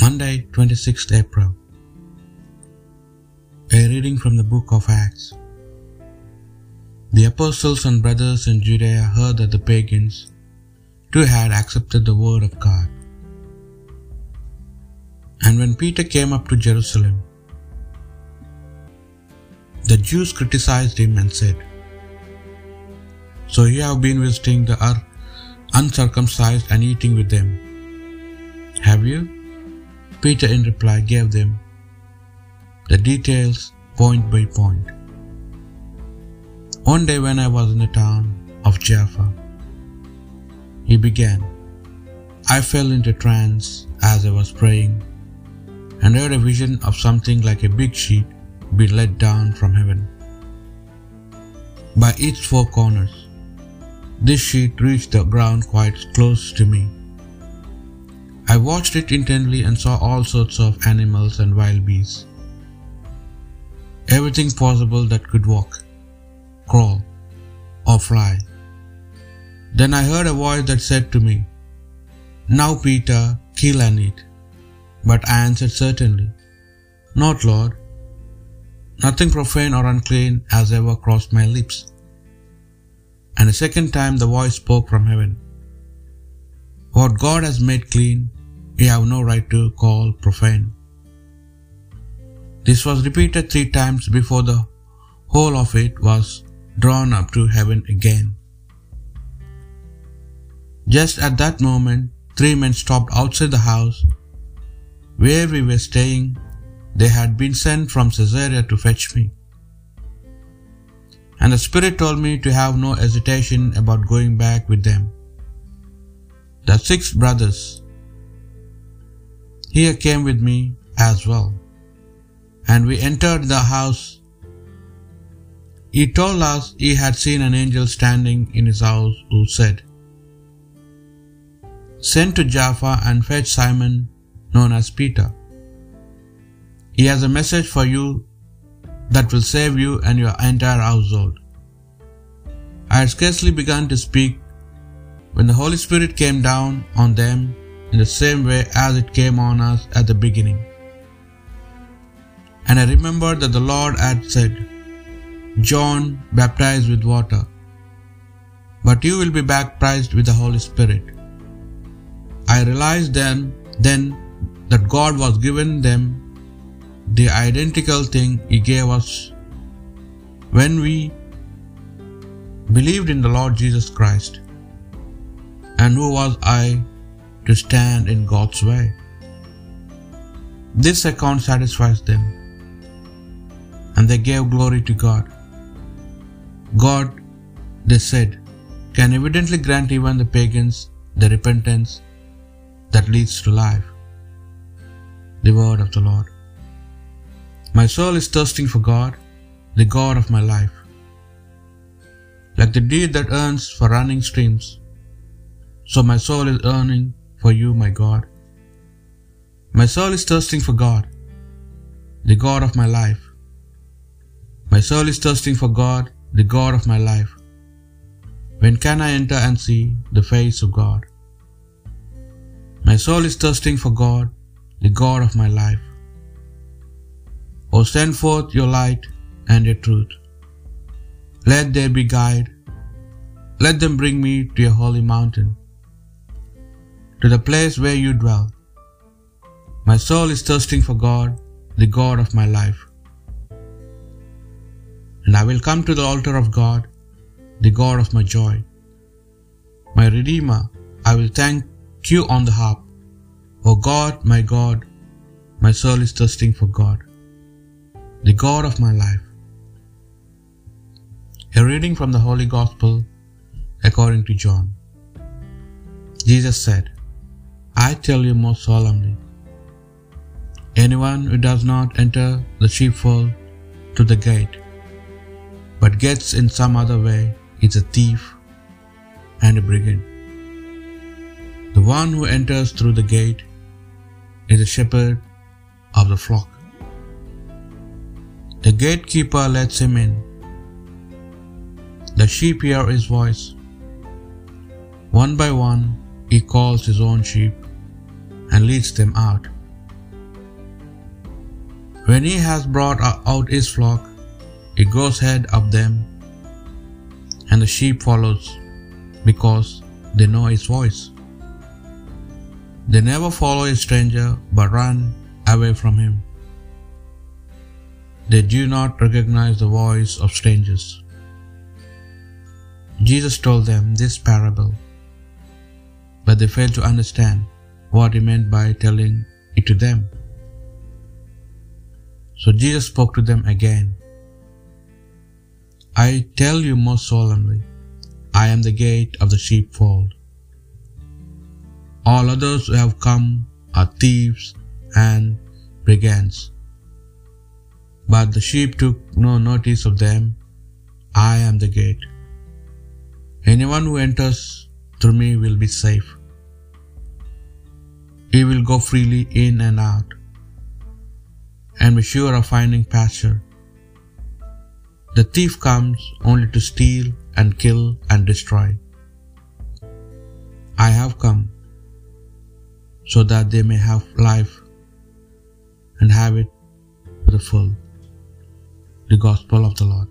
Monday, 26th April. A reading from the book of Acts. The apostles and brothers in Judea heard that the pagans too had accepted the word of God. And when Peter came up to Jerusalem, the Jews criticized him and said, So you have been visiting the uncircumcised and eating with them. Have you? Peter in reply gave them the details point by point. One day when I was in the town of Jaffa, he began. I fell into trance as I was praying and heard a vision of something like a big sheet be let down from heaven by its four corners. This sheet reached the ground quite close to me. I watched it intently and saw all sorts of animals and wild beasts. Everything possible that could walk, crawl, or fly. Then I heard a voice that said to me, Now, Peter, kill and eat. But I answered certainly, Not, Lord. Nothing profane or unclean has ever crossed my lips. And a second time the voice spoke from heaven, What God has made clean, you have no right to call profane. This was repeated three times before the whole of it was drawn up to heaven again. Just at that moment, three men stopped outside the house where we were staying. They had been sent from Caesarea to fetch me. And the Spirit told me to have no hesitation about going back with them. The six brothers here came with me as well. And we entered the house. He told us he had seen an angel standing in his house who said, Send to Jaffa and fetch Simon, known as Peter. He has a message for you that will save you and your entire household. I had scarcely begun to speak when the Holy Spirit came down on them in the same way as it came on us at the beginning. And I remembered that the Lord had said, John baptized with water, but you will be baptized with the Holy Spirit. I realized then, then that God was giving them the identical thing He gave us when we believed in the Lord Jesus Christ. And who was I to stand in God's way? This account satisfies them, and they gave glory to God. God, they said, can evidently grant even the pagans the repentance that leads to life. The word of the Lord. My soul is thirsting for God, the God of my life. Like the deer that yearns for running streams, so my soul is yearning for you, my God. My soul is thirsting for God, the God of my life. My soul is thirsting for God, the God of my life. When can I enter and see the face of God? My soul is thirsting for God, the God of my life. O send forth your light and your truth. Let there be guide. Let them bring me to your holy mountain, to the place where you dwell. My soul is thirsting for God, the God of my life. And I will come to the altar of God, the God of my joy. My Redeemer, I will thank you on the harp. O God, my God, my soul is thirsting for God, the God of my life. A reading from the Holy Gospel according to John. Jesus said, I tell you most solemnly, anyone who does not enter the sheepfold to the gate, but gets in some other way, is a thief and a brigand. The one who enters through the gate is the shepherd of the flock. The gatekeeper lets him in. The sheep hear his voice. One by one, he calls his own sheep and leads them out. When he has brought out his flock, he goes ahead of them, and the sheep follows, because they know his voice. They never follow a stranger, but run away from him. They do not recognize the voice of strangers. Jesus told them this parable, but they failed to understand what he meant by telling it to them. So Jesus spoke to them again. I tell you most solemnly, I am the gate of the sheepfold. All others who have come are thieves and brigands. But the sheep took no notice of them. I am the gate. Anyone who enters through me will be safe. He will go freely in and out and be sure of finding pasture. The thief comes only to steal and kill and destroy. I have come so that they may have life and have it to the full. The Gospel of the Lord.